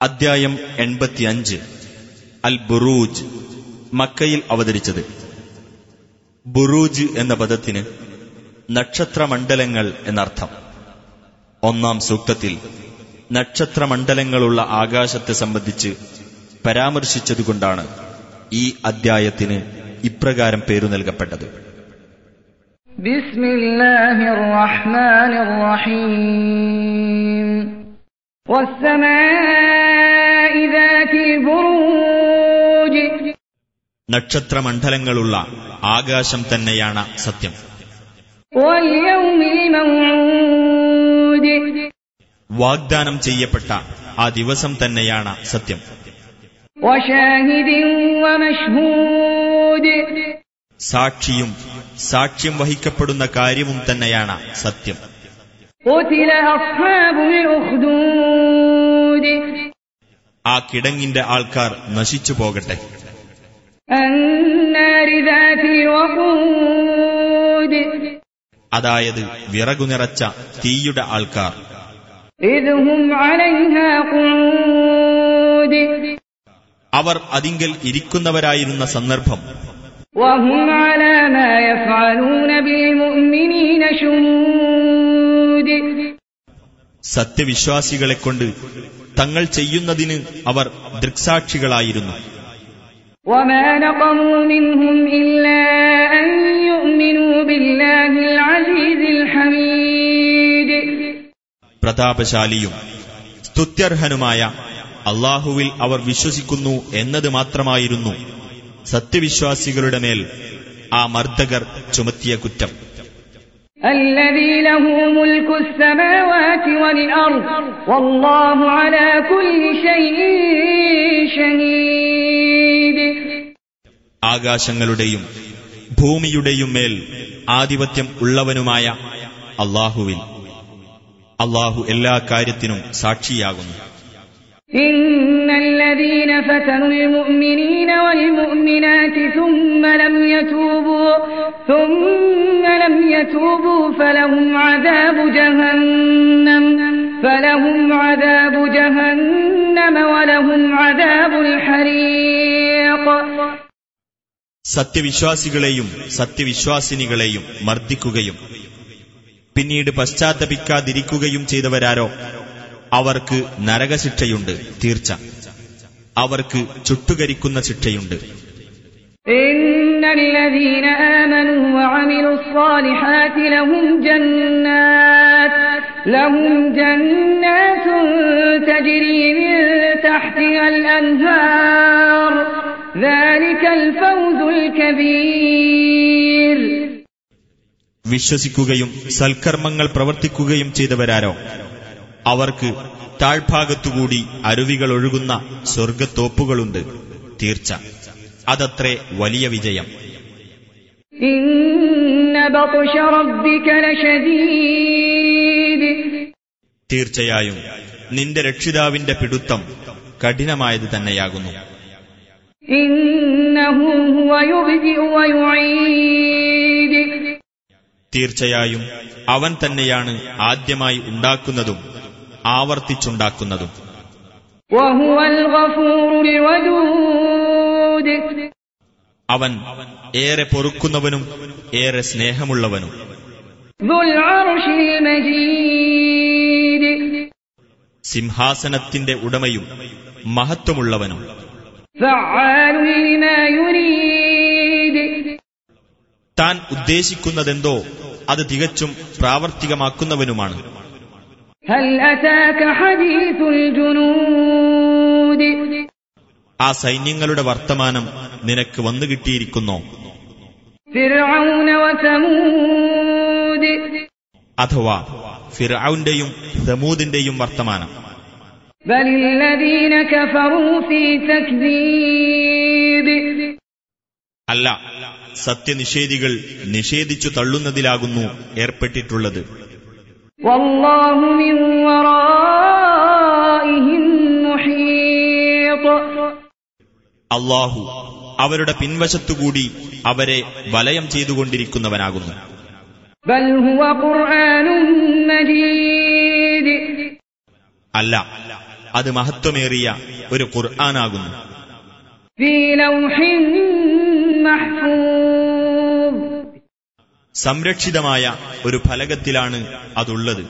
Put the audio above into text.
അദ്ധ്യായം എൺപത്തിയഞ്ച് അൽ ബുറൂജ് മക്കയിൽ അവതരിച്ചത് ബുറൂജ് എന്ന പദത്തിന് നക്ഷത്രമണ്ഡലങ്ങൾ എന്നർത്ഥം ഒന്നാം സൂക്തത്തിൽ നക്ഷത്രമണ്ഡലങ്ങളുള്ള ആകാശത്തെ സംബന്ധിച്ച് പരാമർശിച്ചതുകൊണ്ടാണ് ഈ അദ്ധ്യായത്തിന് ഇപ്രകാരം പേരു നൽകപ്പെട്ടത് بسم الله الرحمن الرحيم والسماء ذات البروج നക്ഷത്രമണ്ഡലങ്ങളുള്ള ആകാശം തന്നെയാണ് സത്യം. വാഗ്ദാനം ചെയ്യപ്പെട്ട ആ ദിവസം തന്നെയാണ് സത്യം. സാക്ഷിയും സാക്ഷ്യം വഹിക്കപ്പെടുന്ന കാര്യവും തന്നെയാണ് സത്യം. ആ കിടങ്ങിന്റെ ആൾക്കാർ നശിച്ചു പോകട്ടെ. അതായത് വിറകു നിറച്ച തീയുടെ ആൾക്കാർ. അവർ അതിങ്കിൽ ഇരിക്കുന്നവരായിരുന്ന സന്ദർഭം. സത്യവിശ്വാസികളെ കൊണ്ട് തങ്ങൾ ചെയ്യുന്നതിന് അവർ ദൃക്സാക്ഷികളായിരുന്നു. പ്രതാപശാലിയും സ്തുത്യർഹനുമായ അള്ളാഹുവിൽ അവർ വിശ്വസിക്കുന്നു എന്നത് മാത്രമായിരുന്നു സത്യവിശ്വാസികളുടെ മേൽ ആ മർദ്ദകർ ചുമത്തിയ കുറ്റം. الذي له ملك السماوات والأرض والله على كل شيء شهيد ആകാശങ്ങളുടെയും ഭൂമിയുടെയും മേൽ ആധിപത്യം ഉള്ളവനുമായ അള്ളാഹുവിൽ അള്ളാഹു എല്ലാ കാര്യത്തിനും സാക്ഷിയാകുന്നു إن الذين فتنوا المؤمنين والمؤمنات ثم لم يتوبوا ثم لم يتوبوا فلهم عذاب جهنم فلهم عذاب جهنم ولهم عذاب الحريق സത്യവിശ്വാസികളെയും സത്യവിശ്വാസിനികളെയും മർദ്ദിക്കുകയും പിന്നീട് പശ്ചാത്തപിക്കാതിരിക്കുകയും ചെയ്തവരാരോ അവർക്ക് നരകശിക്ഷയുണ്ട് തീർച്ച അവർക്ക് ചുട്ടുകരിക്കുന്ന ശിക്ഷയുണ്ട് إن الذين آمنوا وعملوا الصالحات لهم جنات لهم جنات تجري من تحتها الأنهار ذلك الفوز الكبير വിശ്വസിക്കുകയും സൽക്കർമ്മങ്ങൾ പ്രവർത്തിക്കുകയും ചെയ്തവരാരോ അവർക്ക് താഴ്ഭാഗത്തുകൂടി അരുവികളൊഴുകുന്ന സ്വർഗത്തോപ്പുകളുണ്ട് തീർച്ച. അതത്രേ വലിയ വിജയം. തീർച്ചയായും നിന്റെ രക്ഷിതാവിന്റെ പിടുത്തം കഠിനമായത് തന്നെയാകുന്നു. തീർച്ചയായും അവൻ തന്നെയാണ് ആദ്യമായി ഉണ്ടാക്കുന്നതും ആവർത്തിച്ചുണ്ടാക്കുന്നതും. അവൻ ഏറെ പൊറുക്കുന്നവനും ഏറെ സ്നേഹമുള്ളവനും. സിംഹാസനത്തിന്റെ ഉടമയും മഹത്വമുള്ളവനും. താൻ ഉദ്ദേശിക്കുന്നതെന്തോ അത് തികച്ചും പ്രാവർത്തികമാക്കുന്നവനുമാണ്. ആ സൈന്യങ്ങളുടെ വർത്തമാനം നിനക്ക് വന്നു കിട്ടിയിരിക്കുന്നു. അഥവാ ഫിറൌന്റെയും സമൂദിന്റെയും വർത്തമാനം. അല്ല സത്യനിഷേധികൾ നിഷേധിച്ചു തള്ളുന്നതിലാകുന്നു ഏർപ്പെട്ടിട്ടുള്ളത്. അള്ളാഹു അവരുടെ പിൻവശത്തുകൂടി അവരെ വലയം ചെയ്തുകൊണ്ടിരിക്കുന്നവനാകുന്നു. അല്ല അത് മഹത്വമേറിയ ഒരു ഖുർആനാകുന്നു. സംരക്ഷിതമായ ഒരു ഫലകത്തിലാണ് അതുള്ളത്.